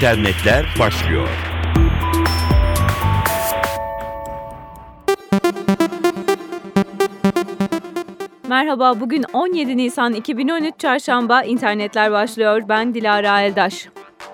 İnternetler başlıyor. Merhaba, bugün 17 Nisan 2013 Çarşamba internetler başlıyor. Ben Dilara Eldaş.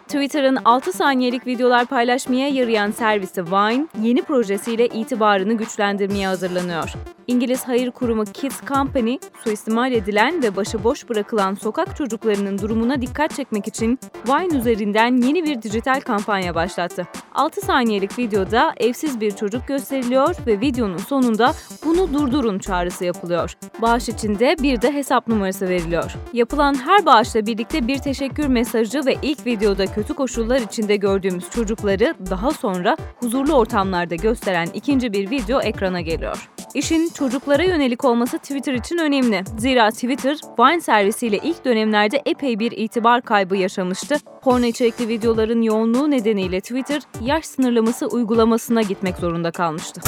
Twitter'ın 6 saniyelik videolar paylaşmaya yarayan servisi Vine, yeni projesiyle itibarını güçlendirmeye hazırlanıyor. İngiliz hayır kurumu Kids Company, suistimal edilen ve başıboş bırakılan sokak çocuklarının durumuna dikkat çekmek için Vine üzerinden yeni bir dijital kampanya başlattı. 6 saniyelik videoda evsiz bir çocuk gösteriliyor ve videonun sonunda bunu durdurun çağrısı yapılıyor. Bağış için de bir de hesap numarası veriliyor. Yapılan her bağışla birlikte bir teşekkür mesajı ve ilk videoda kötü koşullar içinde gördüğümüz çocukları daha sonra huzurlu ortamlarda gösteren ikinci bir video ekrana geliyor. İşin çocuklara yönelik olması Twitter için önemli. Zira Twitter, Vine servisiyle ilk dönemlerde epey bir itibar kaybı yaşamıştı. Porno içerikli videoların yoğunluğu nedeniyle Twitter, yaş sınırlaması uygulamasına gitmek zorunda kalmıştı.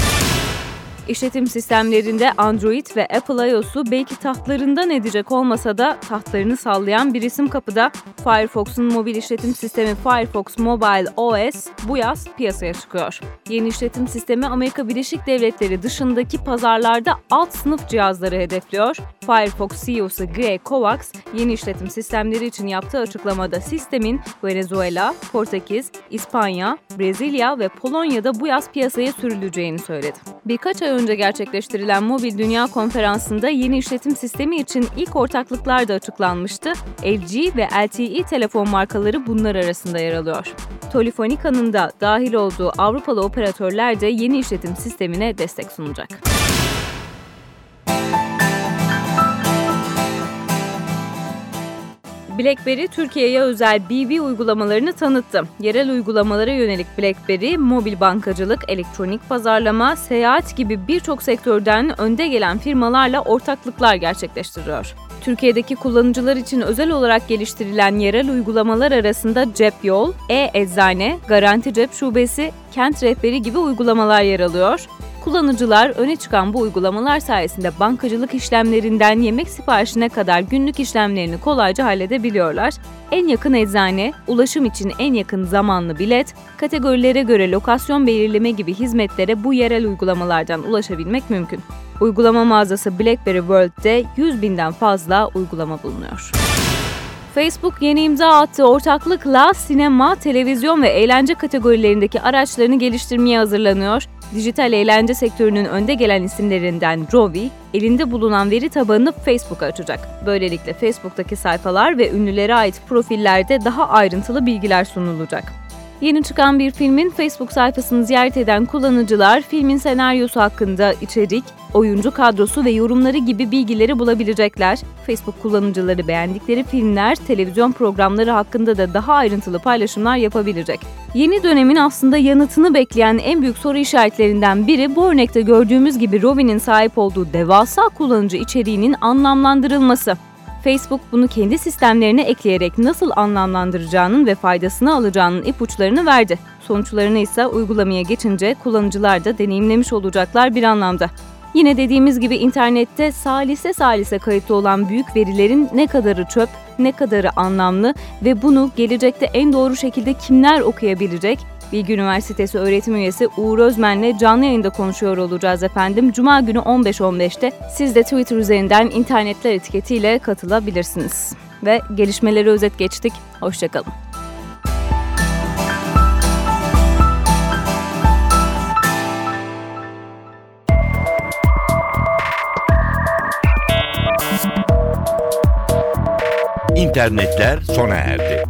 İşletim sistemlerinde Android ve Apple iOS'u belki tahtlarından edecek olmasa da tahtlarını sallayan bir isim kapıda. Firefox'un mobil işletim sistemi Firefox Mobile OS bu yaz piyasaya çıkıyor. Yeni işletim sistemi Amerika Birleşik Devletleri dışındaki pazarlarda alt sınıf cihazları hedefliyor. Firefox CEO'su Greg Kovacs yeni işletim sistemleri için yaptığı açıklamada sistemin Venezuela, Portekiz, İspanya, Brezilya ve Polonya'da bu yaz piyasaya sürüleceğini söyledi. Birkaç ay önce gerçekleştirilen Mobil Dünya Konferansı'nda yeni işletim sistemi için ilk ortaklıklar da açıklanmıştı. LG ve LTE telefon markaları bunlar arasında yer alıyor. Telefonica'nın da dahil olduğu Avrupalı operatörler de yeni işletim sistemine destek sunacak. BlackBerry Türkiye'ye özel BB uygulamalarını tanıttı. Yerel uygulamalara yönelik BlackBerry, mobil bankacılık, elektronik pazarlama, seyahat gibi birçok sektörden önde gelen firmalarla ortaklıklar gerçekleştiriyor. Türkiye'deki kullanıcılar için özel olarak geliştirilen yerel uygulamalar arasında Cep Yol, E-Eczane, Garanti Cep Şubesi, Kent Rehberi gibi uygulamalar yer alıyor. Kullanıcılar öne çıkan bu uygulamalar sayesinde bankacılık işlemlerinden yemek siparişine kadar günlük işlemlerini kolayca halledebiliyorlar. En yakın eczane, ulaşım için en yakın zamanlı bilet, kategorilere göre lokasyon belirleme gibi hizmetlere bu yerel uygulamalardan ulaşabilmek mümkün. Uygulama mağazası BlackBerry World'de 100 binden fazla uygulama bulunuyor. Facebook yeni imza attığı ortaklıkla sinema, televizyon ve eğlence kategorilerindeki araçlarını geliştirmeye hazırlanıyor. Dijital eğlence sektörünün önde gelen isimlerinden Rovi, elinde bulunan veri tabanını Facebook'a açacak. Böylelikle Facebook'taki sayfalar ve ünlülere ait profillerde daha ayrıntılı bilgiler sunulacak. Yeni çıkan bir filmin Facebook sayfasını ziyaret eden kullanıcılar filmin senaryosu hakkında içerik, oyuncu kadrosu ve yorumları gibi bilgileri bulabilecekler. Facebook kullanıcıları beğendikleri filmler, televizyon programları hakkında da daha ayrıntılı paylaşımlar yapabilecek. Yeni dönemin aslında yanıtını bekleyen en büyük soru işaretlerinden biri bu örnekte gördüğümüz gibi Rovi'nin sahip olduğu devasa kullanıcı içeriğinin anlamlandırılması. Facebook bunu kendi sistemlerine ekleyerek nasıl anlamlandıracağının ve faydasını alacağının ipuçlarını verdi. Sonuçlarını ise uygulamaya geçince kullanıcılar da deneyimlemiş olacaklar bir anlamda. Yine dediğimiz gibi internette salise salise kayıtlı olan büyük verilerin ne kadarı çöp, ne kadarı anlamlı ve bunu gelecekte en doğru şekilde kimler okuyabilecek? Bilgi Üniversitesi öğretim üyesi Uğur Özmen'le canlı yayında konuşuyor olacağız efendim. Cuma günü 15.15'te siz de Twitter üzerinden internetler etiketiyle katılabilirsiniz. Ve gelişmeleri özet geçtik. Hoşçakalın. İnternetler sona erdi.